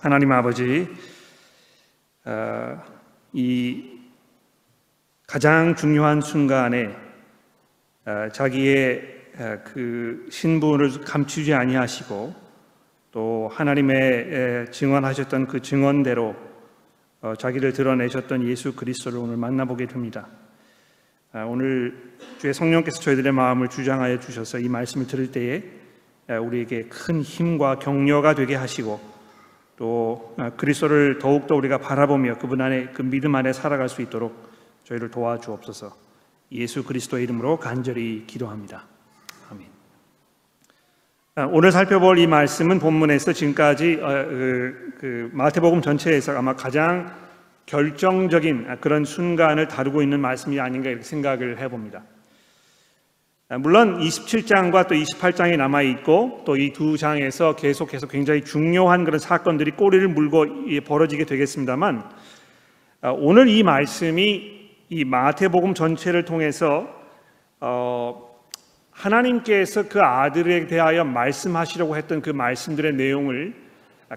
하나님 아버지, 어, 이 가장 중요한 순간에 어, 자기의 어, 그 신분을 감추지 아니하시고 또 하나님의 증언하셨던 그 증언대로 자기를 드러내셨던 예수 그리스도를 오늘 만나보게 됩니다. 오늘 주의 성령께서 저희들의 마음을 주장하여 주셔서 이 말씀을 들을 때에 우리에게 큰 힘과 격려가 되게 하시고 또 그리스도를 더욱더 우리가 바라보며 그분 안에 그 믿음 안에 살아갈 수 있도록 저희를 도와주옵소서. 예수 그리스도의 이름으로 간절히 기도합니다. 아멘. 오늘 살펴볼 이 말씀은 본문에서 지금까지 어, 그, 그 마태복음 전체에서 아마 가장 결정적인 그런 순간을 다루고 있는 말씀이 아닌가 이렇게 생각을 해봅니다. 물론 27장과 또 28장이 남아 있고 또 이 두 장에서 계속해서 굉장히 중요한 그런 사건들이 꼬리를 물고 벌어지게 되겠습니다만 아, 오늘 이 말씀이 이 마태복음 전체를 통해서 어 하나님께서 그 아들에 대하여 말씀하시려고 했던 그 말씀들의 내용을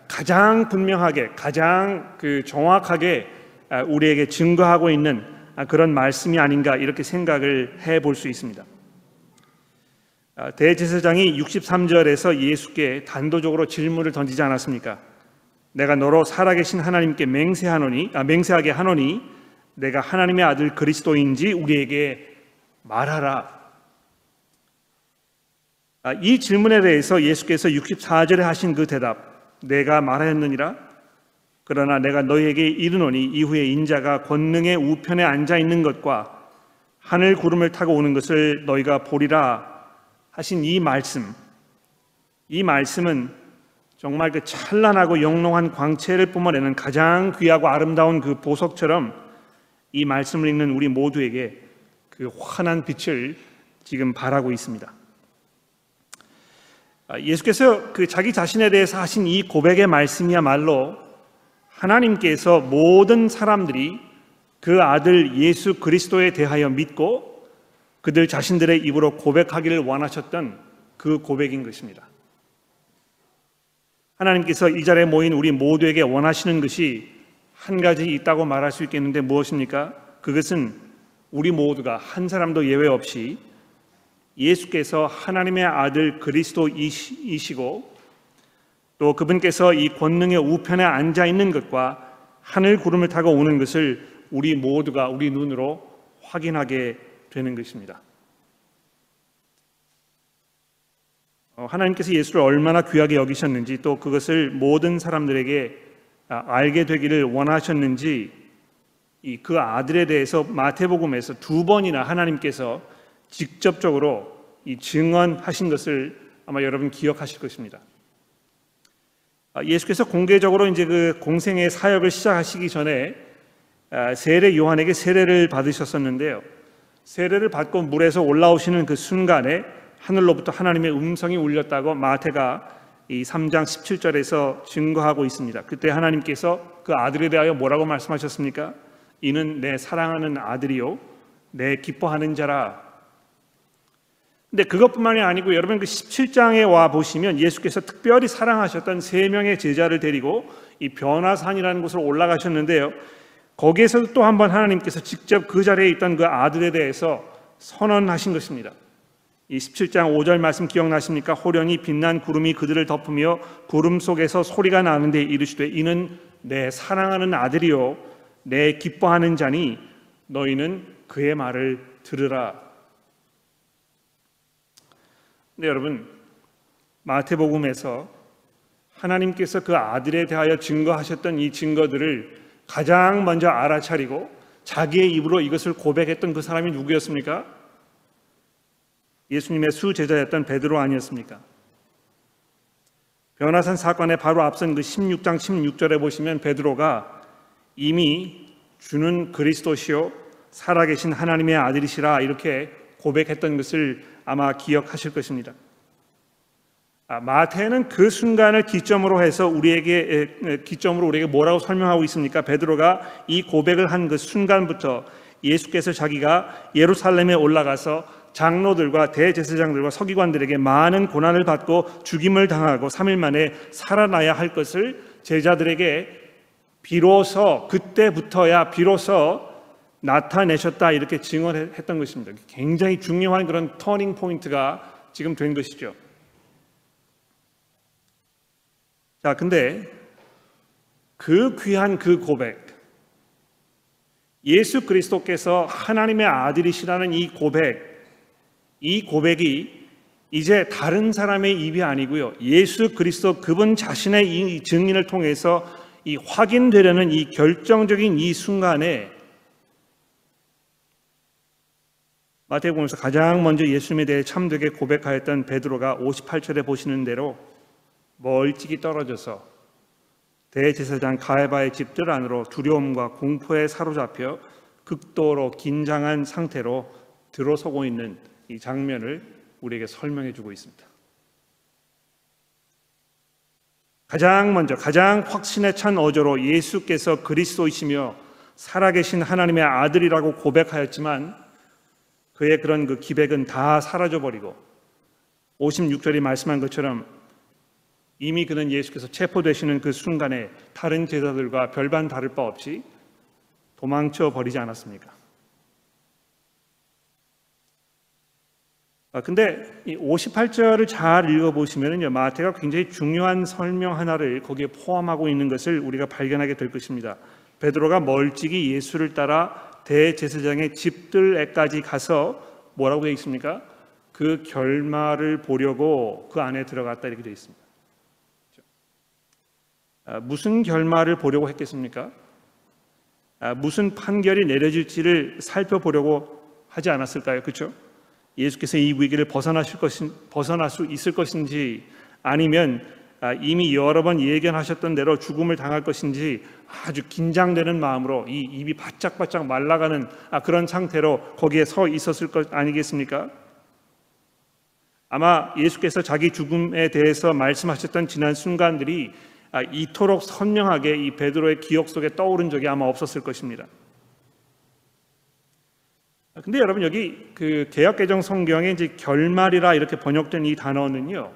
가장 분명하게 가장 그 정확하게 아, 우리에게 증거하고 있는 그런 말씀이 아닌가 이렇게 생각을 해 볼 수 있습니다. 아, 대제사장이 63절에서 예수께 단도적으로 질문을 던지지 않았습니까? 내가 너로 살아계신 하나님께 맹세하노니 아, 맹세하게 하노니 내가 하나님의 아들 그리스도인지 우리에게 말하라. 아, 이 질문에 대해서 예수께서 64절에 하신 그 대답 내가 말하였느니라 그러나 내가 너희에게 이르노니 이후에 인자가 권능의 우편에 앉아 있는 것과 하늘 구름을 타고 오는 것을 너희가 보리라 하신 이 말씀, 이 말씀은 정말 그 찬란하고 영롱한 광채를 뿜어내는 가장 귀하고 아름다운 그 보석처럼 이 말씀을 읽는 우리 모두에게 그 환한 빛을 지금 발하고 있습니다. 아, 예수께서 그 자기 자신에 대해서 하신 이 고백의 말씀이야말로 하나님께서 모든 사람들이 그 아들 예수 그리스도에 대하여 믿고 그들 자신들의 입으로 고백하기를 원하셨던 그 고백인 것입니다. 하나님께서 이 자리에 모인 우리 모두에게 원하시는 것이 한 가지 있다고 말할 수 있겠는데 무엇입니까? 그것은 우리 모두가 한 사람도 예외 없이 예수께서 하나님의 아들 그리스도이시고 또 그분께서 이 권능의 우편에 앉아 있는 것과 하늘 구름을 타고 오는 것을 우리 모두가 우리 눈으로 확인하게 되는 것입니다. 어, 하나님께서 예수를 얼마나 귀하게 여기셨는지 또 그것을 모든 사람들에게 아, 알게 되기를 원하셨는지 그 아들에 대해서 마태복음에서 두 번이나 하나님께서 직접적으로 증언하신 것을 아마 여러분 기억하실 것입니다. 아, 예수께서 공개적으로 이제 그 공생의 사역을 시작하시기 전에 아, 세례 요한에게 세례를 받으셨었는데요. 세례를 받고 물에서 올라오시는 그 순간에 하늘로부터 하나님의 음성이 울렸다고 마태가 이 3장 17절에서 증거하고 있습니다. 그때 하나님께서 그 아들에 대하여 뭐라고 말씀하셨습니까? 이는 내 사랑하는 아들이요 내 기뻐하는 자라. 근데 그것뿐만이 아니고 여러분 그 17장에 와 보시면 예수께서 특별히 사랑하셨던 세 명의 제자를 데리고 이 변화산이라는 곳으로 올라가셨는데요. 거기에서도 또 한 번 하나님께서 직접 그 자리에 있던 그 아들에 대해서 선언하신 것입니다. 이 17장 5절 말씀 기억나십니까? 호련히 빛난 구름이 그들을 덮으며 구름 속에서 소리가 나는데 이르시되 이는 내 사랑하는 아들이요 내 기뻐하는 자니 너희는 그의 말을 들으라. 네, 여러분 마태복음에서 하나님께서 그 아들에 대하여 증거하셨던 이 증거들을 가장 먼저 알아차리고 자기의 입으로 이것을 고백했던 그 사람이 누구였습니까? 예수님의 수제자였던 베드로 아니었습니까? 변화산 사건에 바로 앞선 그 16장 16절에 보시면 베드로가 이미 주는 그리스도시요 살아계신 하나님의 아들이시라 이렇게 고백했던 것을 아마 기억하실 것입니다. 아, 마태는 그 순간을 기점으로 해서 우리에게 기점으로 우리에게 뭐라고 설명하고 있습니까? 베드로가 이 고백을 한 그 순간부터 예수께서 자기가 예루살렘에 올라가서 장로들과 대제사장들과 서기관들에게 많은 고난을 받고 죽임을 당하고 3일 만에 살아나야 할 것을 제자들에게 비로소 그때부터야 비로소 나타내셨다 이렇게 증언했던 것입니다. 굉장히 중요한 그런 turning point가 지금 된 것이죠. 자, 근데 그 귀한 그 고백, 예수 그리스도께서 하나님의 아들이시라는 이 고백, 이 고백이 이제 다른 사람의 입이 아니고요. 예수 그리스도 그분 자신의 이 증인을 통해서 이 확인되려는 이 결정적인 이 순간에 마태복음에서 가장 먼저 예수님에 대해 참되게 고백하였던 베드로가 58절에 보시는 대로 멀찍이 떨어져서 대제사장 가해바의 집들 안으로 두려움과 공포에 사로잡혀 극도로 긴장한 상태로 들어서고 있는 이 장면을 우리에게 설명해 주고 있습니다. 가장 먼저 가장 확신에 찬 어조로 예수께서 그리스도이시며 살아계신 하나님의 아들이라고 고백하였지만 그의 그런 그 기백은 다 사라져 버리고 56절이 말씀한 것처럼 이미 그는 예수께서 체포되시는 그 순간에 다른 제자들과 별반 다를 바 없이 도망쳐 버리지 않았습니까? 아, 근데 이 58절을 잘 읽어보시면요. 마태가 굉장히 중요한 설명 하나를 거기에 포함하고 있는 것을 우리가 발견하게 될 것입니다. 베드로가 멀찍이 예수를 따라 대제사장의 집들에까지 가서 뭐라고 되어 있습니까? 그 결말을 보려고 그 안에 들어갔다 이렇게 되어 있습니다. 아, 무슨 결말을 보려고 했겠습니까? 아, 무슨 판결이 내려질지를 살펴보려고 하지 않았을까요? 그렇죠? 예수께서 이 위기를 벗어나실 것인 벗어날 수 있을 것인지 아니면 아, 이미 여러 번 예견하셨던 대로 죽음을 당할 것인지 아주 긴장되는 마음으로 이 입이 바짝바짝 말라가는 아, 그런 상태로 거기에 서 있었을 것 아니겠습니까? 아마 예수께서 자기 죽음에 대해서 말씀하셨던 지난 순간들이 아, 이토록 선명하게 이 베드로의 기억 속에 떠오른 적이 아마 없었을 것입니다. 근데 여러분 여기 그 개혁 개정 성경에 이제 결말이라 이렇게 번역된 이 단어는요.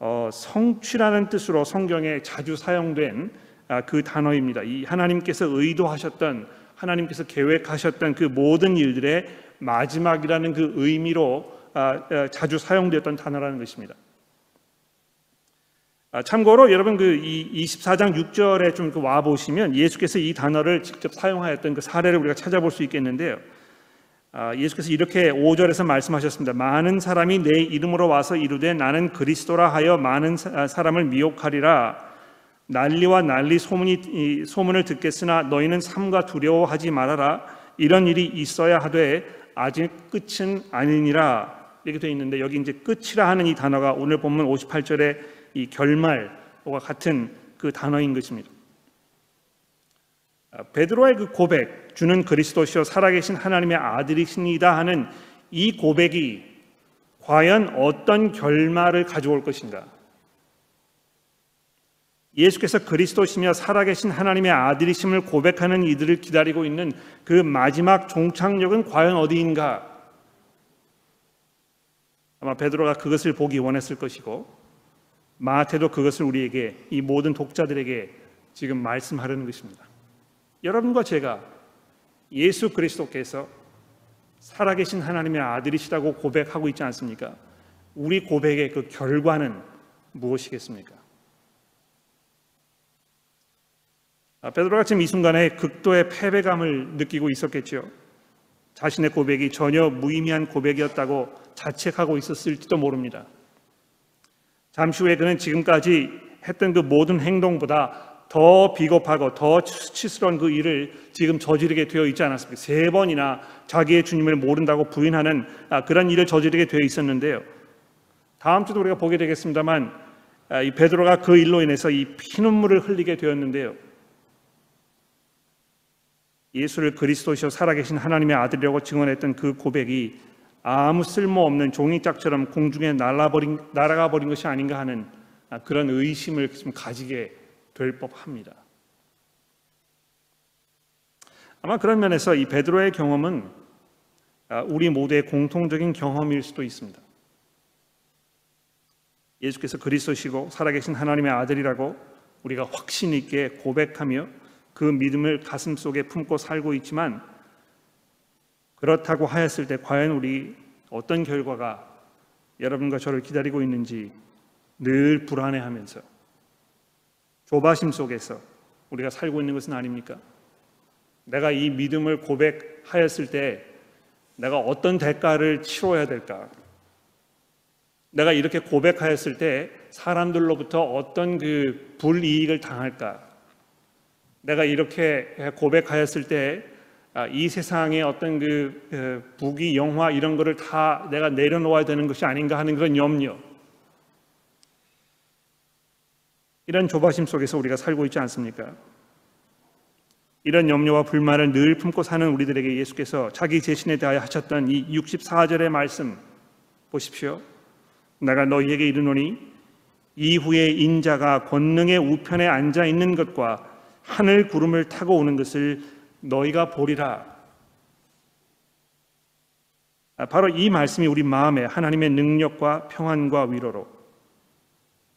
어, 성취라는 뜻으로 성경에 자주 사용된 아, 그 단어입니다. 이 하나님께서 의도하셨던 하나님께서 계획하셨던 그 모든 일들의 마지막이라는 그 의미로 아, 아, 자주 사용되었던 단어라는 것입니다. 참고로 여러분 그 24장 6절에 좀와 그 보시면 예수께서 이 단어를 직접 사용하였던 그 사례를 우리가 찾아볼 수 있겠는데요. 아, 예수께서 이렇게 5절에서 말씀하셨습니다. 많은 사람이 내 이름으로 와서 이르되 나는 그리스도라 하여 많은 아, 사람을 미혹하리라. 난리와 난리 소문이 소문을 듣겠으나 너희는 삼가 두려워하지 말아라. 이런 일이 있어야 하되 아직 끝은 아니니라. 이렇게 되어 있는데 여기 이제 끝이라 하는 이 단어가 오늘 본문 58절의 이 결말과 같은 그 단어인 것입니다. 아, 베드로의 그 고백, 주는 그리스도시요 살아계신 하나님의 아들이십니다 하는 이 고백이 과연 어떤 결말을 가져올 것인가? 예수께서 그리스도시며 살아계신 하나님의 아들이심을 고백하는 이들을 기다리고 있는 그 마지막 종착역은 과연 어디인가? 아마 베드로가 그것을 보기 원했을 것이고 마태도 그것을 우리에게 이 모든 독자들에게 지금 말씀하려는 것입니다. 여러분과 제가 예수 그리스도께서 살아계신 하나님의 아들이시다고 고백하고 있지 않습니까? 우리 고백의 그 결과는 무엇이겠습니까? 아, 베드로가 지금 이 순간에 극도의 패배감을 느끼고 있었겠죠. 자신의 고백이 전혀 무의미한 고백이었다고 자책하고 있었을지도 모릅니다. 잠시 후에 그는 지금까지 했던 그 모든 행동보다 더 비겁하고 더 수치스러운 그 일을 지금 저지르게 되어 있지 않았습니까? 세 번이나 자기의 주님을 모른다고 부인하는 아, 그런 일을 저지르게 되어 있었는데요. 다음 주도 우리가 보게 되겠습니다만 아, 이 베드로가 그 일로 인해서 이 피눈물을 흘리게 되었는데요. 예수를 그리스도시여 살아계신 하나님의 아들이라고 증언했던 그 고백이 아무 쓸모없는 종이짝처럼 공중에 날아버린, 날아가 버린 것이 아닌가 하는 아, 그런 의심을 좀 가지게 될 법합니다. 아마 그런 면에서 이 베드로의 경험은 아, 우리 모두의 공통적인 경험일 수도 있습니다. 예수께서 그리스도시고 살아계신 하나님의 아들이라고 우리가 확신 있게 고백하며 그 믿음을 가슴 속에 품고 살고 있지만 그렇다고 하였을 때 과연 우리 어떤 결과가 여러분과 저를 기다리고 있는지 늘 불안해하면서 조바심 속에서 우리가 살고 있는 것은 아닙니까? 내가 이 믿음을 고백하였을 때 내가 어떤 대가를 치러야 될까? 내가 이렇게 고백하였을 때 사람들로부터 어떤 그 불이익을 당할까? 내가 이렇게 고백하였을 때 이 아, 세상의 어떤 그, 그 부귀 영화 이런 거를 다 내가 내려놓아야 되는 것이 아닌가 하는 그런 염려. 이런 조바심 속에서 우리가 살고 있지 않습니까? 이런 염려와 불만을 늘 품고 사는 우리들에게 예수께서 자기 재신에 대하여 하셨던 이 64절의 말씀 보십시오. 내가 너희에게 이르노니 이후에 인자가 권능의 우편에 앉아 있는 것과 하늘 구름을 타고 오는 것을 너희가 보리라. 아, 바로 이 말씀이 우리 마음에 하나님의 능력과 평안과 위로로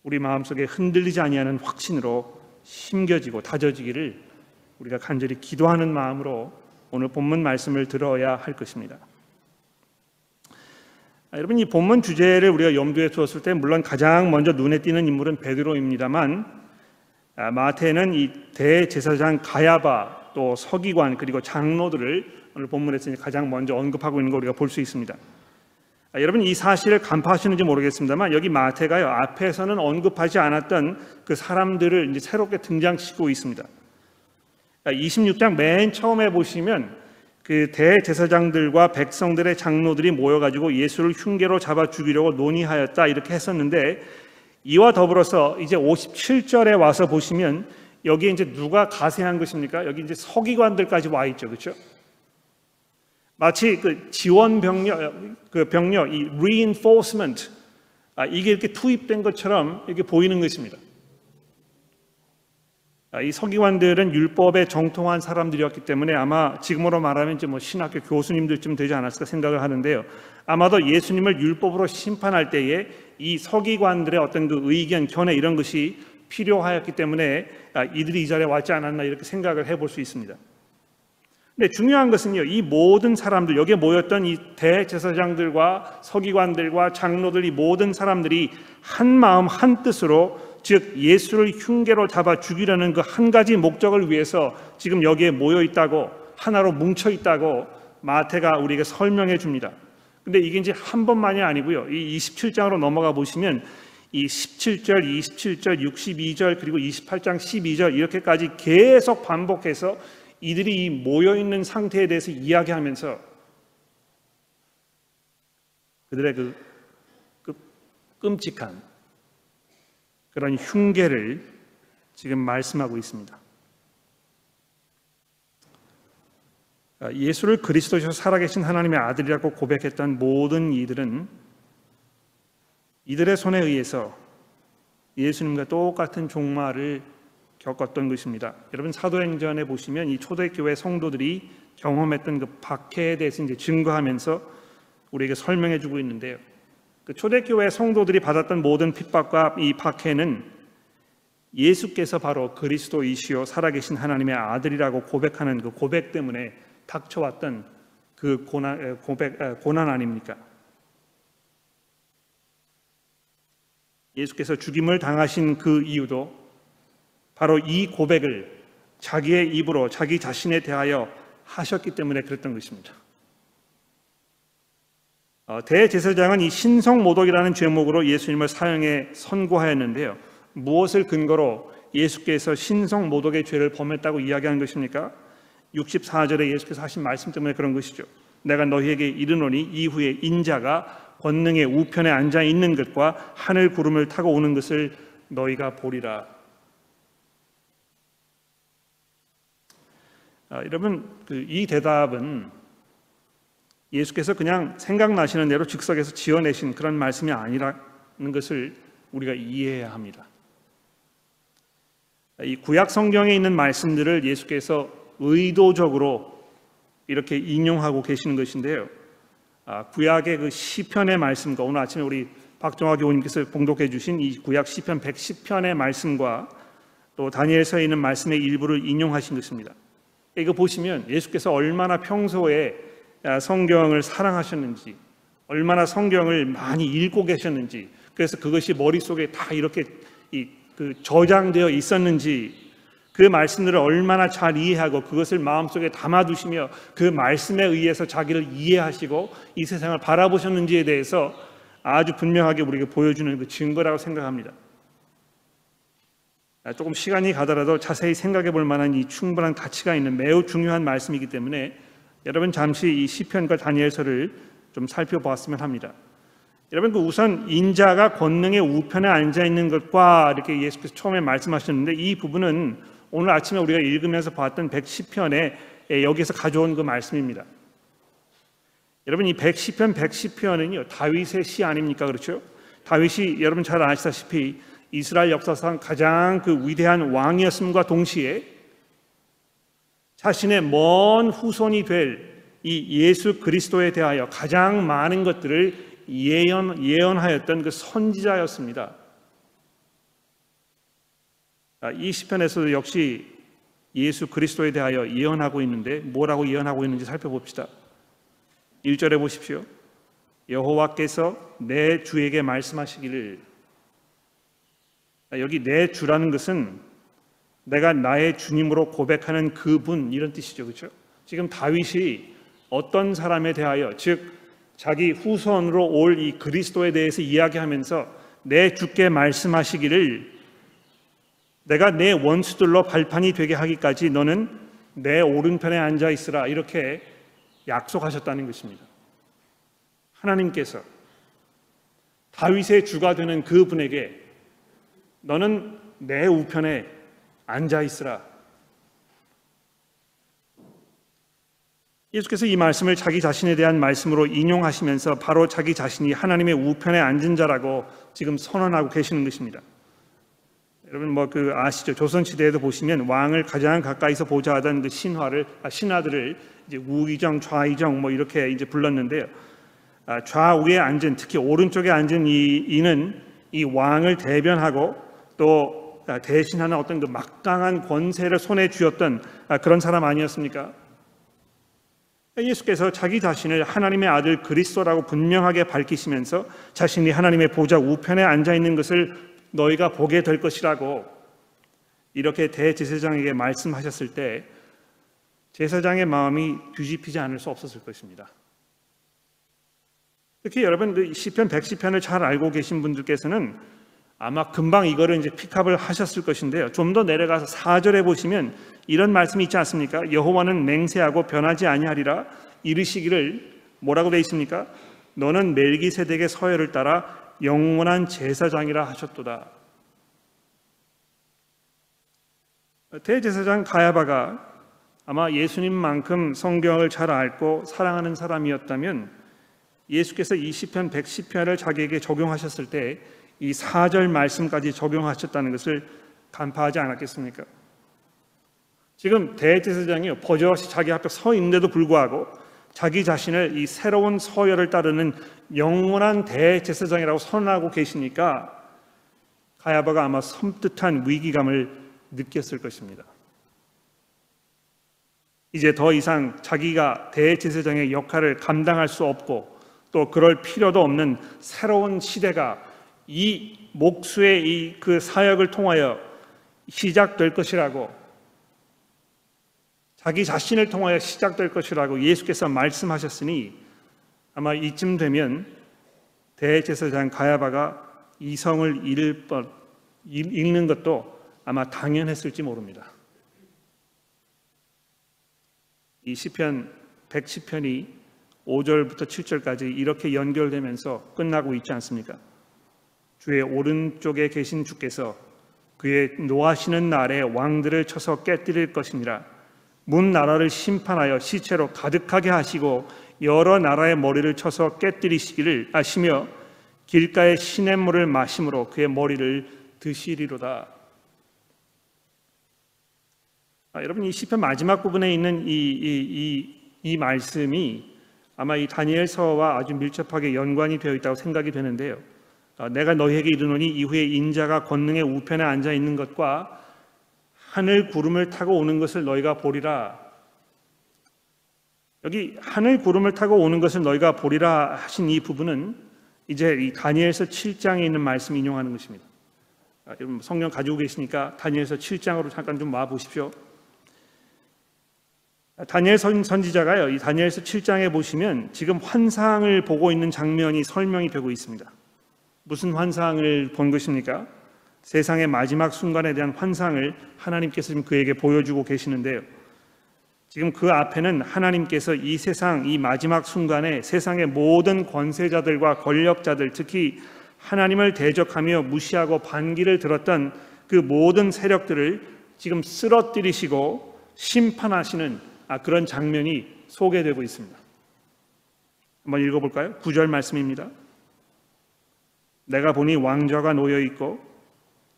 우리 마음속에 흔들리지 아니하는 확신으로 심겨지고 다져지기를 우리가 간절히 기도하는 마음으로 오늘 본문 말씀을 들어야 할 것입니다. 아, 여러분 이 본문 주제를 우리가 염두에 두었을 때 물론 가장 먼저 눈에 띄는 인물은 베드로입니다만 아, 마태는 이 대제사장 가야바 또 서기관 그리고 장로들을 오늘 본문에서 가장 먼저 언급하고 있는 거 우리가 볼 수 있습니다. 아, 여러분 이 사실을 간파하시는지 모르겠습니다만 여기 마태가요 앞에서는 언급하지 않았던 그 사람들을 이제 새롭게 등장시키고 있습니다. 26장 맨 처음에 보시면 그 대제사장들과 백성들의 장로들이 모여가지고 예수를 흉계로 잡아 죽이려고 논의하였다 이렇게 했었는데 이와 더불어서 이제 57절에 와서 보시면 여기에 이제 누가 가세한 것입니까? 여기 이제 서기관들까지 와 있죠, 그렇죠? 마치 그 지원 병력, 그 병력, 이 reinforcement 아, 이게 이렇게 투입된 것처럼 이렇게 보이는 것입니다. 아, 이 서기관들은 율법에 정통한 사람들이었기 때문에 아마 지금으로 말하면 이제 뭐 신학교 교수님들쯤 되지 않았을까 생각을 하는데요. 아마도 예수님을 율법으로 심판할 때에 이 서기관들의 어떤 그 의견, 견해 이런 것이 필요하였기 때문에 아, 이들이 이 자리에 왔지 않았나 이렇게 생각을 해볼 수 있습니다. 근데 중요한 것은요, 이 모든 사람들, 여기에 모였던 이 대제사장들과 서기관들과 장로들, 이 모든 사람들이 한 마음, 한 뜻으로 즉 예수를 흉계로 잡아 죽이려는 그 한 가지 목적을 위해서 지금 여기에 모여 있다고 하나로 뭉쳐 있다고 마태가 우리에게 설명해 줍니다. 근데 이게 이제 한 번만이 아니고요. 이 27장으로 넘어가 보시면 이 17절, 27절, 62절 그리고 28장 12절 이렇게까지 계속 반복해서 이들이 모여 있는 상태에 대해서 이야기하면서 그들의 그, 그 끔찍한 그런 흉계를 지금 말씀하고 있습니다. 아, 예수를 그리스도시로 살아계신 하나님의 아들이라고 고백했던 모든 이들은 이들의 손에 의해서 예수님과 똑같은 종말을 겪었던 것입니다. 여러분 사도행전에 보시면 이 초대교회 성도들이 경험했던 그 박해에 대해서 이제 증거하면서 우리에게 설명해 주고 있는데요. 그 초대교회 성도들이 받았던 모든 핍박과 이 박해는 예수께서 바로 그리스도이시요 살아계신 하나님의 아들이라고 고백하는 그 고백 때문에 닥쳐왔던 그 고난, 고백, 고난 아닙니까? 예수께서 죽임을 당하신 그 이유도 바로 이 고백을 자기의 입으로 자기 자신에 대하여 하셨기 때문에 그랬던 것입니다. 어, 대제사장은 이 신성 모독이라는 제목으로 예수님을 사형에 선고하였는데요. 무엇을 근거로 예수께서 신성 모독의 죄를 범했다고 이야기하는 것입니까? 64절에 예수께서 하신 말씀 때문에 그런 것이죠. 내가 너희에게 이르노니 이후에 인자가 권능의 우편에 앉아 있는 것과 하늘 구름을 타고 오는 것을 너희가 보리라. 아, 여러분 그 이 대답은 예수께서 그냥 생각나시는 대로 즉석에서 지어내신 그런 말씀이 아니라는 것을 우리가 이해해야 합니다. 이 구약 성경에 있는 말씀들을 예수께서 의도적으로 이렇게 인용하고 계시는 것인데요. 아, 구약의 그 시편의 말씀과 오늘 아침에 우리 박정화 교우님께서 봉독해 주신 이 구약 시편 110편의 말씀과 또 다니엘서에 있는 말씀의 일부를 인용하신 것입니다. 이거 보시면 예수께서 얼마나 평소에 성경을 사랑하셨는지, 얼마나 성경을 많이 읽고 계셨는지, 그래서 그것이 머릿속에 다 이렇게 그 저장되어 있었는지 그 말씀들을 얼마나 잘 이해하고 그것을 마음속에 담아두시며 그 말씀에 의해서 자기를 이해하시고 이 세상을 바라보셨는지에 대해서 아주 분명하게 우리에게 보여주는 그 증거라고 생각합니다. 조금 시간이 가더라도 자세히 생각해 볼 만한 이 충분한 가치가 있는 매우 중요한 말씀이기 때문에 여러분 잠시 이 시편과 다니엘서를 좀 살펴보았으면 합니다. 여러분 그 우선 인자가 권능의 우편에 앉아 있는 것과 이렇게 예수께서 처음에 말씀하셨는데 이 부분은 오늘 아침에 우리가 읽으면서 봤던 110편에 여기서 가져온 그 말씀입니다. 여러분 이 110편 110편은요 다윗의 시 아닙니까 그렇죠? 다윗이 여러분 잘 아시다시피 이스라엘 역사상 가장 그 위대한 왕이었음과 동시에 자신의 먼 후손이 될 이 예수 그리스도에 대하여 가장 많은 것들을 예언 예언하였던 그 선지자였습니다. 아, 이 시편에서도 역시 예수 그리스도에 대하여 예언하고 있는데 뭐라고 예언하고 있는지 살펴봅시다. 1절에 보십시오. 여호와께서 내 주에게 말씀하시기를 여기 내 주라는 것은 내가 나의 주님으로 고백하는 그분 이런 뜻이죠. 그렇죠? 지금 다윗이 어떤 사람에 대하여 즉 자기 후손으로 올 이 그리스도에 대해서 이야기하면서 내 주께 말씀하시기를 내가 내 원수들로 발판이 되게 하기까지 너는 내 오른편에 앉아 있으라 이렇게 약속하셨다는 것입니다. 하나님께서 다윗의 주가 되는 그분에게 너는 내 우편에 앉아 있으라. 예수께서 이 말씀을 자기 자신에 대한 말씀으로 인용하시면서 바로 자기 자신이 하나님의 우편에 앉은 자라고 지금 선언하고 계시는 것입니다. 여러분 뭐 그 아시죠? 조선 시대에도 보시면 왕을 가장 가까이서 보자 하던 그 신화를 아, 신하들을 이제 우의정, 좌의정 뭐 이렇게 이제 불렀는데요. 아, 좌우에 앉은 특히 오른쪽에 앉은 이 이는 이 왕을 대변하고 또 대신하는 어떤 그 막강한 권세를 손에 쥐었던 그런 사람 아니었습니까? 예수께서 자기 자신을 하나님의 아들 그리스도라고 분명하게 밝히시면서 자신이 하나님의 보좌 우편에 앉아 있는 것을 너희가 보게 될 것이라고 이렇게 대제사장에게 말씀하셨을 때 제사장의 마음이 뒤집히지 않을 수 없었을 것입니다. 특히 여러분 그 시편 110편을 잘 알고 계신 분들께서는 아마 금방 이거를 이제 픽업을 하셨을 것인데요. 좀 더 내려가서 4절에 보시면 이런 말씀이 있지 않습니까? 여호와는 맹세하고 변하지 아니하리라 이르시기를 뭐라고 되어 있습니까? 너는 멜기세덱의 서열을 따라 영원한 제사장이라 하셨도다. 대제사장 가야바가 아마 예수님만큼 성경을 잘 알고 사랑하는 사람이었다면 예수께서 이 시편 110편을 자기에게 적용하셨을 때 이 4절 말씀까지 적용하셨다는 것을 간파하지 않았겠습니까? 지금 대제사장이 버젓이 자기 앞에 서 있는데도 불구하고 자기 자신을 이 새로운 서열을 따르는 영원한 대제사장이라고 선언하고 계시니까 가야바가 아마 섬뜩한 위기감을 느꼈을 것입니다. 이제 더 이상 자기가 대제사장의 역할을 감당할 수 없고 또 그럴 필요도 없는 새로운 시대가 이 목수의 이 그 사역을 통하여 시작될 것이라고 자기 자신을 통하여 시작될 것이라고 예수께서 말씀하셨으니 아마 이쯤 되면 대제사장 가야바가 이성을 잃을 뻔 읽는 것도 아마 당연했을지 모릅니다. 이 시편 110편이 5절부터 7절까지 이렇게 연결되면서 끝나고 있지 않습니까? 주의 오른쪽에 계신 주께서 그의 노하시는 날에 왕들을 쳐서 깨뜨릴 것이니라 문 나라를 심판하여 시체로 가득하게 하시고 여러 나라의 머리를 쳐서 깨뜨리시기를 아시며 길가의 시냇물을 마심으로 그의 머리를 드시리로다. 아, 여러분 이 시편 마지막 부분에 있는 이, 이, 이, 이 말씀이 아마 이 다니엘서와 아주 밀접하게 연관이 되어 있다고 생각이 되는데요. 어, 내가 너희에게 이르노니 이후에 인자가 권능의 우편에 앉아 있는 것과 하늘 구름을 타고 오는 것을 너희가 보리라. 여기 하늘 구름을 타고 오는 것을 너희가 보리라 하신 이 부분은 이제 이 다니엘서 7장에 있는 말씀 인용하는 것입니다. 아, 여러분 성경 가지고 계시니까 다니엘서 7장으로 잠깐 좀 와 보십시오. 다니엘 선, 선지자가요. 이 다니엘서 7장에 보시면 지금 환상을 보고 있는 장면이 설명이 되고 있습니다. 무슨 환상을 본 것입니까? 세상의 마지막 순간에 대한 환상을 하나님께서 지금 그에게 보여주고 계시는데요. 지금 그 앞에는 하나님께서 이 세상 이 마지막 순간에 세상의 모든 권세자들과 권력자들 특히 하나님을 대적하며 무시하고 반기를 들었던 그 모든 세력들을 지금 쓰러뜨리시고 심판하시는 아, 그런 장면이 소개되고 있습니다. 한번 읽어볼까요? 구절 말씀입니다. 내가 보니 왕좌가 놓여 있고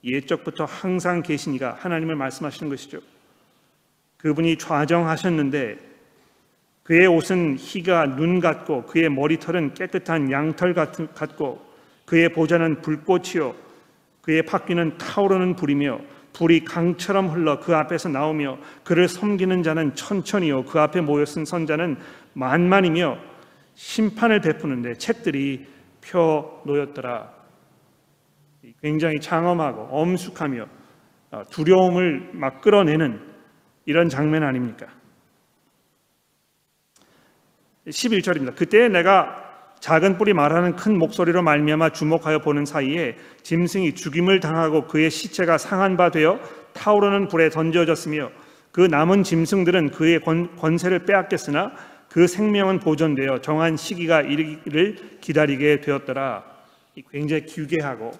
옛적부터 항상 계시니가 하나님을 말씀하시는 것이죠. 그분이 좌정하셨는데 그의 옷은 희가 눈 같고 그의 머리털은 깨끗한 양털 같고 그의 보좌는 불꽃이요 그의 바퀴는 타오르는 불이며 불이 강처럼 흘러 그 앞에서 나오며 그를 섬기는 자는 천천히요 그 앞에 모여 쓴 선자는 만만이며 심판을 베푸는데 책들이 펴 놓였더라. 굉장히 장엄하고 엄숙하며 두려움을 막 끌어내는 이런 장면 아닙니까? 11절입니다. 그때 내가 작은 뿔이 말하는 큰 목소리로 말미암아 주목하여 보는 사이에 짐승이 죽임을 당하고 그의 시체가 상한 바 되어 타오르는 불에 던져졌으며 그 남은 짐승들은 그의 권, 세를 빼앗겼으나 그 생명은 보존되어 정한 시기가 이르기를 기다리게 되었더라. 굉장히 기괴하고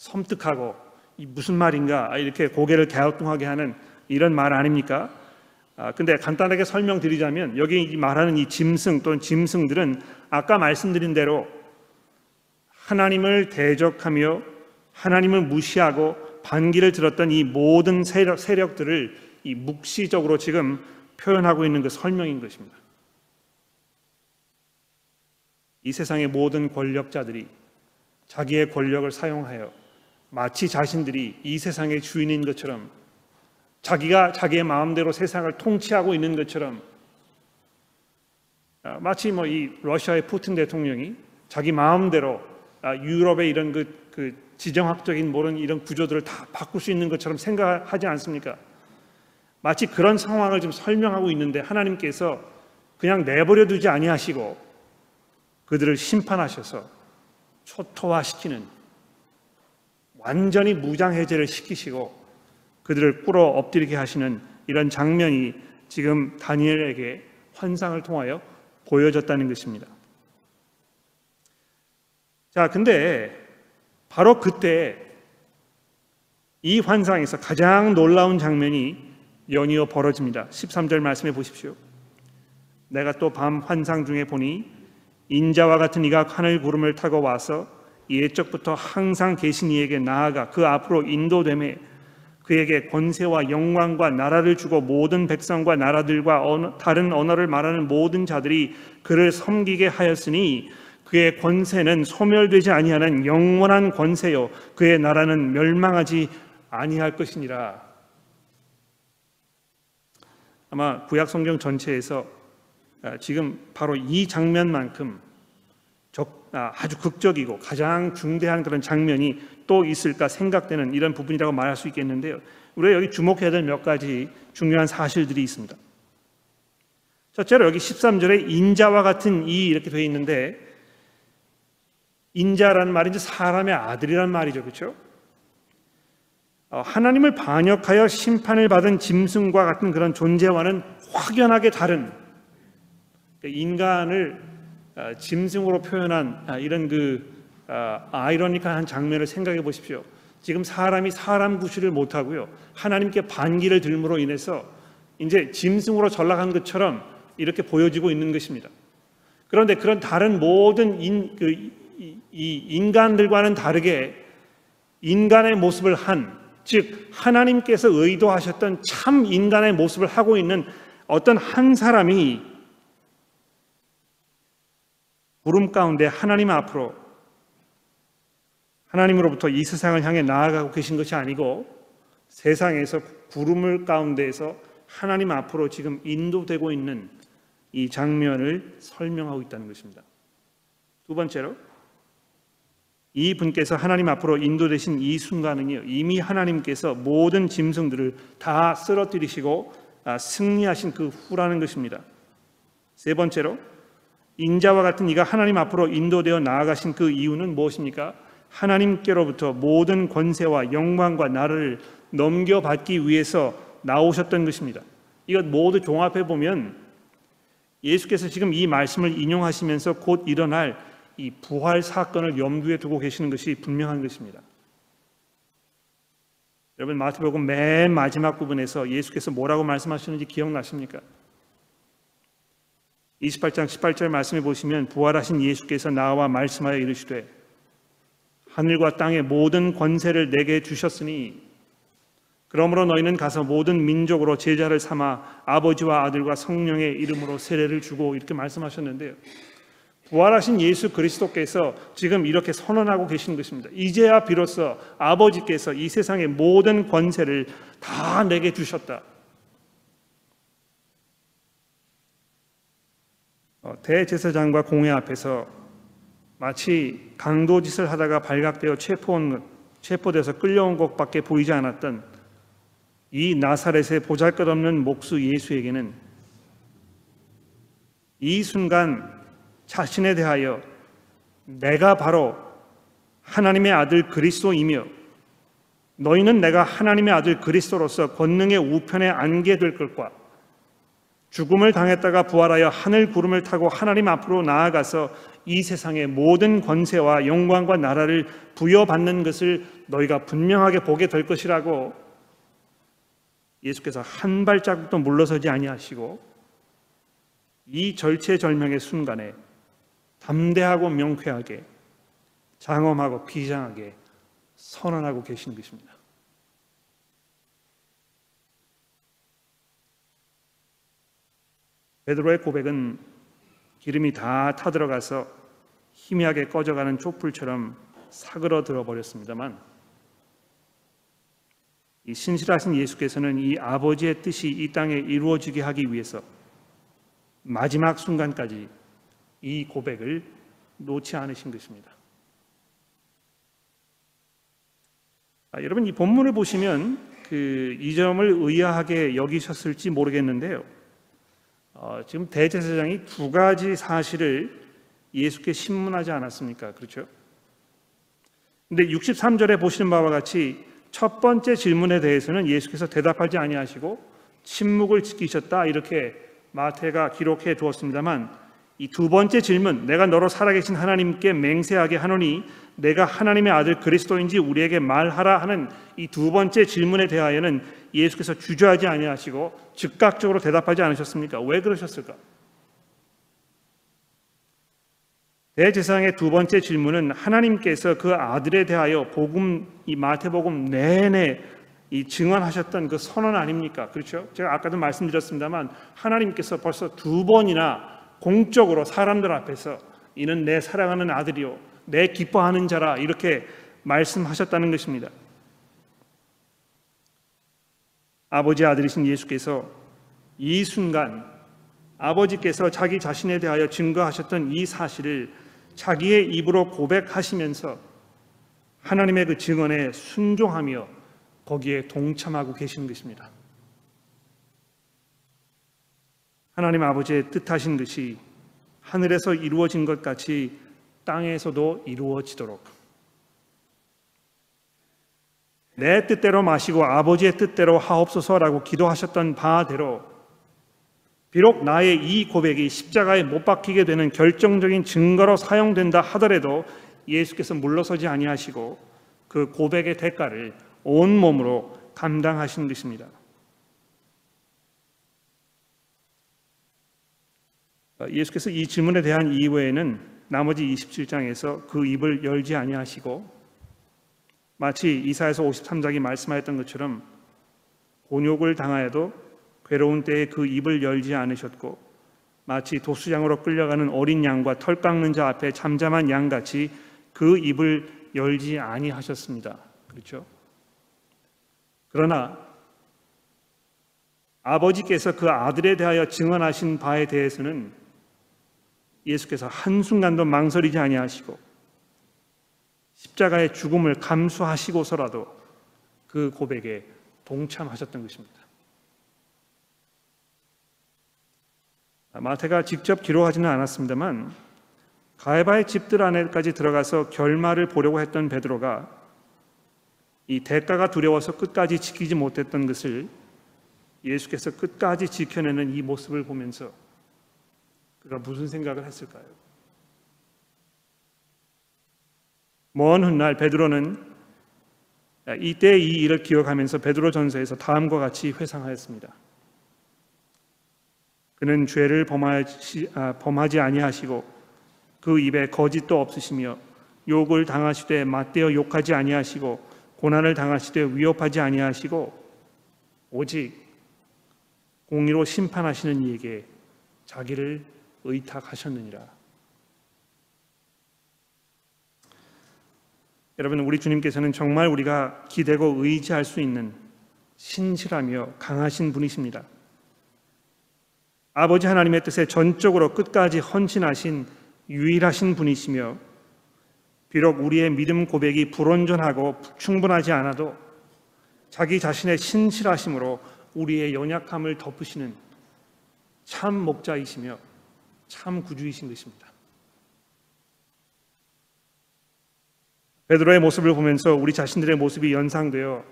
섬뜩하고 무슨 말인가 이렇게 고개를 갸우뚱하게 하는 이런 말 아닙니까? 아, 근데 간단하게 설명드리자면 여기 말하는 이 짐승 또는 짐승들은 아까 말씀드린 대로 하나님을 대적하며 하나님을 무시하고 반기를 들었던 이 모든 세력, 세력들을 이 묵시적으로 지금 표현하고 있는 그 설명인 것입니다. 이 세상의 모든 권력자들이 자기의 권력을 사용하여 마치 자신들이 이 세상의 주인인 것처럼 자기가 자기의 마음대로 세상을 통치하고 있는 것처럼 아, 마치 뭐 이 러시아의 푸틴 대통령이 자기 마음대로 아, 유럽의 이런 그, 그 지정학적인 모든 이런 구조들을 다 바꿀 수 있는 것처럼 생각하지 않습니까? 마치 그런 상황을 좀 설명하고 있는데 하나님께서 그냥 내버려 두지 아니하시고 그들을 심판하셔서 초토화시키는 완전히 무장해제를 시키시고 그들을 꿇어 엎드리게 하시는 이런 장면이 지금 다니엘에게 환상을 통하여 보여졌다는 것입니다. 자, 근데 바로 그때 이 환상에서 가장 놀라운 장면이 연이어 벌어집니다. 13절 말씀해 보십시오. 내가 또 밤 환상 중에 보니 인자와 같은 이가 하늘 구름을 타고 와서 옛적부터 항상 계신 이에게 나아가 그 앞으로 인도됨에 그에게 권세와 영광과 나라를 주고 모든 백성과 나라들과 다른 언어를 말하는 모든 자들이 그를 섬기게 하였으니 그의 권세는 소멸되지 아니하는 영원한 권세요 그의 나라는 멸망하지 아니할 것이니라. 아마 구약 성경 전체에서 아, 지금 바로 이 장면만큼 아, 아주 극적이고 가장 중대한 그런 장면이 또 있을까 생각되는 이런 부분이라고 말할 수 있겠는데요. 우리가 여기 주목해야 될 몇 가지 중요한 사실들이 있습니다. 첫째로 여기 13절에 인자와 같은 이 이렇게 되어 있는데 인자라는 말이 이제 사람의 아들이란 말이죠. 그렇죠? 어, 하나님을 반역하여 심판을 받은 짐승과 같은 그런 존재와는 확연하게 다른 그러니까 인간을 어, 짐승으로 표현한 아, 이런 그 아, 아이러니컬한 장면을 생각해 보십시오. 지금 사람이 사람 구실을 못하고요. 하나님께 반기를 들므로 인해서 이제 짐승으로 전락한 것처럼 이렇게 보여지고 있는 것입니다. 그런데 그런 다른 모든 인, 그, 이, 이 인간들과는 다르게 인간의 모습을 한, 즉, 하나님께서 의도하셨던 참 인간의 모습을 하고 있는 어떤 한 사람이 구름 가운데 하나님 앞으로 하나님으로부터 이 세상을 향해 나아가고 계신 것이 아니고 세상에서 구름을 가운데에서 하나님 앞으로 지금 인도되고 있는 이 장면을 설명하고 있다는 것입니다. 두 번째로 이 분께서 하나님 앞으로 인도되신 이 순간은요 이미 하나님께서 모든 짐승들을 다 쓰러뜨리시고 아, 승리하신 그 후라는 것입니다. 세 번째로 인자와 같은 이가 하나님 앞으로 인도되어 나아가신 그 이유는 무엇입니까? 하나님께로부터 모든 권세와 영광과 나를 넘겨받기 위해서 나오셨던 것입니다. 이것 모두 종합해 보면 예수께서 지금 이 말씀을 인용하시면서 곧 일어날 이 부활 사건을 염두에 두고 계시는 것이 분명한 것입니다. 여러분 마태복음 맨 마지막 부분에서 예수께서 뭐라고 말씀하시는지 기억나십니까? 28장 18절 말씀해 보시면 부활하신 예수께서 나와 말씀하여 이르시되 하늘과 땅의 모든 권세를 내게 주셨으니 그러므로 너희는 가서 모든 민족으로 제자를 삼아 아버지와 아들과 성령의 이름으로 세례를 주고 이렇게 말씀하셨는데요. 부활하신 예수 그리스도께서 지금 이렇게 선언하고 계신 것입니다. 이제야 비로소 아버지께서 이 세상의 모든 권세를 다 내게 주셨다. 대제사장과 공회 앞에서 마치 강도 짓을 하다가 발각되어 체포온, 체포돼서 끌려온 것밖에 보이지 않았던 이 나사렛의 보잘것없는 목수 예수에게는 이 순간 자신에 대하여 내가 바로 하나님의 아들 그리스도이며 너희는 내가 하나님의 아들 그리스도로서 권능의 우편에 앉게 될 것과 죽음을 당했다가 부활하여 하늘 구름을 타고 하나님 앞으로 나아가서 이 세상의 모든 권세와 영광과 나라를 부여받는 것을 너희가 분명하게 보게 될 것이라고 예수께서 한 발자국도 물러서지 아니하시고 이 절체절명의 순간에 담대하고 명쾌하게 장엄하고 비장하게 선언하고 계신 것입니다. 베드로의 고백은 기름이 다 타들어가서 희미하게 꺼져가는 촛불처럼 사그러들어 버렸습니다만 이 신실하신 예수께서는 이 아버지의 뜻이 이 땅에 이루어지게 하기 위해서 마지막 순간까지 이 고백을 놓지 않으신 것입니다. 아, 여러분 이 본문을 보시면 그 이 점을 의아하게 여기셨을지 모르겠는데요. 어, 지금 대제사장이 두 가지 사실을 예수께 신문하지 않았습니까? 그렇죠? 근데 63절에 보시는 바와 같이 첫 번째 질문에 대해서는 예수께서 대답하지 아니하시고 침묵을 지키셨다 이렇게 마태가 기록해 두었습니다만 이 두 번째 질문 내가 너로 살아계신 하나님께 맹세하게 하노니 내가 하나님의 아들 그리스도인지 우리에게 말하라 하는 이 두 번째 질문에 대하여는 예수께서 주저하지 아니하시고 즉각적으로 대답하지 않으셨습니까? 왜 그러셨을까? 대제사장의 두 번째 질문은 하나님께서 그 아들에 대하여 복음 이 마태복음 내내 이 증언하셨던 그 선언 아닙니까? 그렇죠? 제가 아까도 말씀드렸습니다만 하나님께서 벌써 두 번이나 공적으로 사람들 앞에서 이는 내 사랑하는 아들이요 내 기뻐하는 자라 이렇게 말씀하셨다는 것입니다. 아버지 아들이신 예수께서 이 순간 아버지께서 자기 자신에 대하여 증거하셨던 이 사실을 자기의 입으로 고백하시면서 하나님의 그 증언에 순종하며 거기에 동참하고 계시는 것입니다. 하나님 아버지의 뜻하신 것이 하늘에서 이루어진 것 같이 땅에서도 이루어지도록 내 뜻대로 마시고 아버지의 뜻대로 하옵소서라고 기도하셨던 바대로 비록 나의 이 고백이 십자가에 못 박히게 되는 결정적인 증거로 사용된다 하더라도 예수께서 물러서지 아니하시고 그 고백의 대가를 온 몸으로 감당하신 것입니다. 예수께서 이 질문에 대한 이후에는 나머지 27장에서 그 입을 열지 아니하시고 마치 이사에서 53장이 말씀하였던 것처럼 곤욕을 당하여도 괴로운 때에 그 입을 열지 않으셨고 마치 도수장으로 끌려가는 어린 양과 털 깎는 자 앞에 잠잠한 양같이 그 입을 열지 아니하셨습니다. 그렇죠? 그러나 아버지께서 그 아들에 대하여 증언하신 바에 대해서는 예수께서 한순간도 망설이지 아니하시고 십자가의 죽음을 감수하시고서라도 그 고백에 동참하셨던 것입니다. 마태가 직접 기록하지는 않았습니다만 가해바의 집들 안에까지 들어가서 결말을 보려고 했던 베드로가 이 대가가 두려워서 끝까지 지키지 못했던 것을 예수께서 끝까지 지켜내는 이 모습을 보면서 그가 무슨 생각을 했을까요? 먼 훗날 베드로는 이때 이 일을 기억하면서 베드로 전서에서 다음과 같이 회상하였습니다. 그는 죄를 범하지, 아, 범하지 아니하시고 그 입에 거짓도 없으시며 욕을 당하시되 맞대어 욕하지 아니하시고 고난을 당하시되 위협하지 아니하시고 오직 공의로 심판하시는 이에게 자기를 의탁하셨느니라. 여러분 우리 주님께서는 정말 우리가 기대고 의지할 수 있는 신실하며 강하신 분이십니다. 아버지 하나님의 뜻에 전적으로 끝까지 헌신하신 유일하신 분이시며 비록 우리의 믿음 고백이 불온전하고 충분하지 않아도 자기 자신의 신실하심으로 우리의 연약함을 덮으시는 참 목자이시며 참 구주이신 것입니다. 베드로의 모습을 보면서 우리 자신들의 모습이 연상되어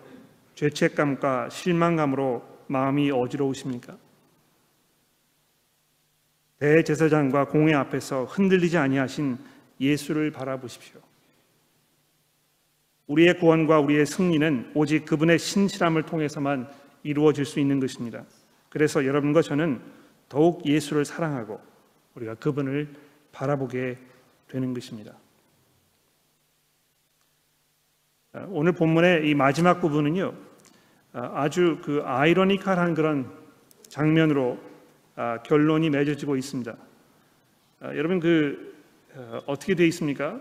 죄책감과 실망감으로 마음이 어지러우십니까? 대제사장과 공회 앞에서 흔들리지 아니하신 예수를 바라보십시오. 우리의 구원과 우리의 승리는 오직 그분의 신실함을 통해서만 이루어질 수 있는 것입니다. 그래서 여러분과 저는 더욱 예수를 사랑하고 우리가 그분을 바라보게 되는 것입니다. 아, 오늘 본문의 이 마지막 부분은요, 아, 아주 그 아이러니컬한 그런 장면으로 아, 결론이 맺어지고 있습니다. 여러분 그 어, 어떻게 되어 있습니까?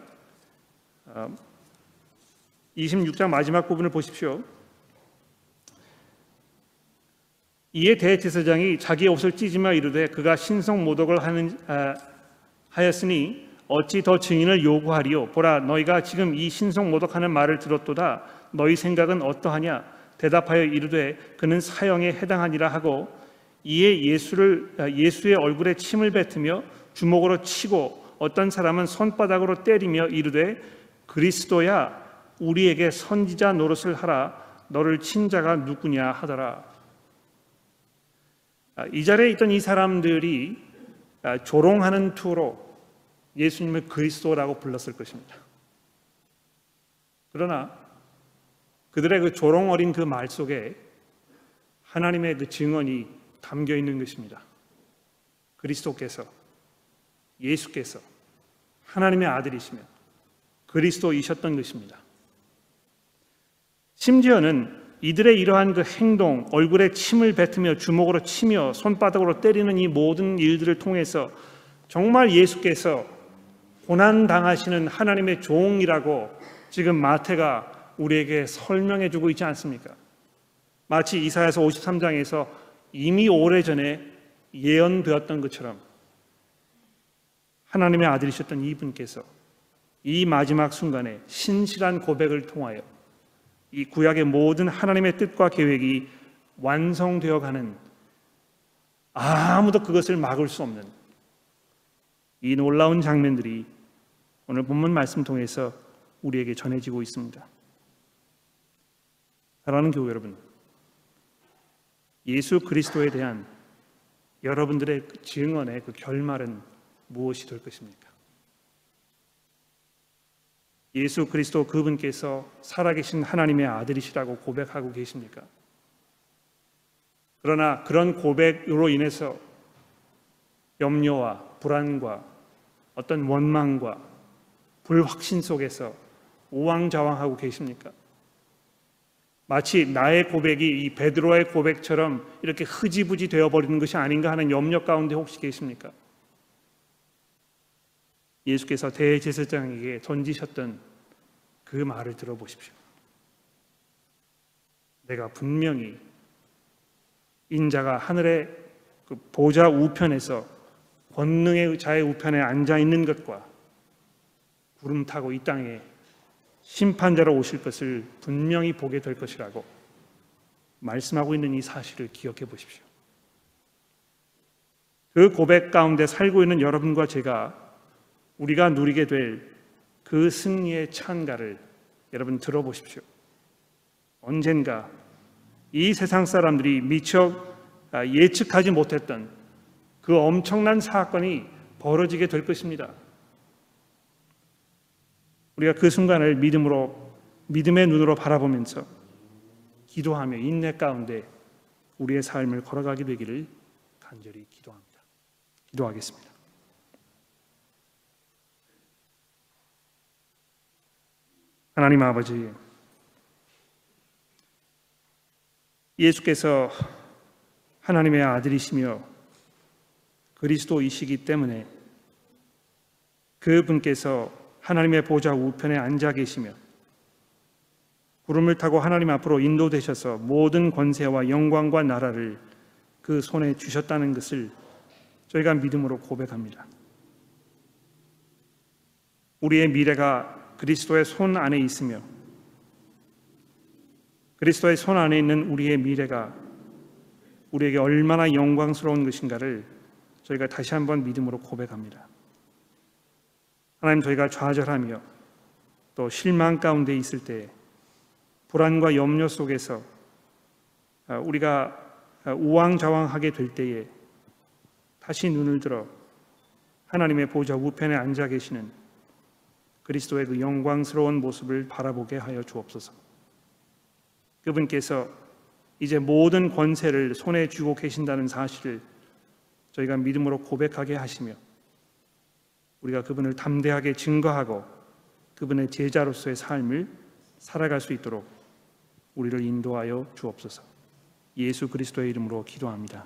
26장 마지막 부분을 보십시오. 이에 대제사장이 자기의 옷을 찢으며 이르되 그가 신성 모독을 하는 하였으니 어찌 더 증인을 요구하리요? 보라, 너희가 지금 이 신성 모독하는 말을 들었도다. 너희 생각은 어떠하냐? 대답하여 이르되 그는 사형에 해당하니라 하고 이에 예수를 예수의 얼굴에 침을 뱉으며 주먹으로 치고 어떤 사람은 손바닥으로 때리며 이르되 그리스도야 우리에게 선지자 노릇을 하라 너를 친 자가 누구냐 하더라. 이 자리에 있던 이 사람들이 조롱하는 투로 예수님을 그리스도라고 불렀을 것입니다. 그러나 그들의 그 조롱 어린 그 말 속에 하나님의 그 증언이 담겨 있는 것입니다. 그리스도께서 예수께서 하나님의 아들이시며 그리스도이셨던 것입니다. 심지어는 이들의 이러한 그 행동, 얼굴에 침을 뱉으며 주먹으로 치며 손바닥으로 때리는 이 모든 일들을 통해서 정말 예수께서 고난 당하시는 하나님의 종이라고 지금 마태가 우리에게 설명해 주고 있지 않습니까? 마치 이사야서 53장에서 이미 오래전에 예언되었던 것처럼 하나님의 아들이셨던 이분께서 이 마지막 순간에 신실한 고백을 통하여 이 구약의 모든 하나님의 뜻과 계획이 완성되어 가는 아무도 그것을 막을 수 없는 이 놀라운 장면들이 오늘 본문 말씀 통해서 우리에게 전해지고 있습니다. 사랑하는 교회 여러분, 예수 그리스도에 대한 여러분들의 그 증언의 그 결말은 무엇이 될 것입니까? 예수 그리스도 그분께서 살아계신 하나님의 아들이시라고 고백하고 계십니까? 그러나 그런 고백으로 인해서 염려와 불안과 어떤 원망과 불확신 속에서 우왕좌왕하고 계십니까? 마치 나의 고백이 이 베드로의 고백처럼 이렇게 흐지부지 되어 버리는 것이 아닌가 하는 염려 가운데 혹시 계십니까? 예수께서 대제사장에게 던지셨던 그 말을 들어보십시오. 내가 분명히 인자가 하늘의 그 보좌 우편에서 권능의 자의 우편에 앉아 있는 것과 구름 타고 이 땅에 심판자로 오실 것을 분명히 보게 될 것이라고 말씀하고 있는 이 사실을 기억해 보십시오. 그 고백 가운데 살고 있는 여러분과 제가 우리가 누리게 될 그 승리의 찬가를 여러분 들어보십시오. 언젠가 이 세상 사람들이 미처 예측하지 못했던 그 엄청난 사건이 벌어지게 될 것입니다. 우리가 그 순간을 믿음으로 믿음의 눈으로 바라보면서 기도하며 인내 가운데 우리의 삶을 걸어가게 되기를 간절히 기도합니다. 기도하겠습니다. 하나님 아버지, 예수께서 하나님의 아들이시며 그리스도이시기 때문에 그분께서 하나님의 보좌 우편에 앉아 계시며 구름을 타고 하나님 앞으로 인도되셔서 모든 권세와 영광과 나라를 그 손에 주셨다는 것을 저희가 믿음으로 고백합니다. 우리의 미래가 그리스도의 손 안에 있으며 그리스도의 손 안에 있는 우리의 미래가 우리에게 얼마나 영광스러운 것인가를 저희가 다시 한번 믿음으로 고백합니다. 하나님 저희가 좌절하며 또 실망 가운데 있을 때 불안과 염려 속에서 우리가 우왕좌왕하게 될 때에 다시 눈을 들어 하나님의 보좌 우편에 앉아 계시는 그리스도의 그 영광스러운 모습을 바라보게 하여 주옵소서. 그분께서 이제 모든 권세를 손에 쥐고 계신다는 사실을 저희가 믿음으로 고백하게 하시며 우리가 그분을 담대하게 증거하고 그분의 제자로서의 삶을 살아갈 수 있도록 우리를 인도하여 주옵소서. 예수 그리스도의 이름으로 기도합니다.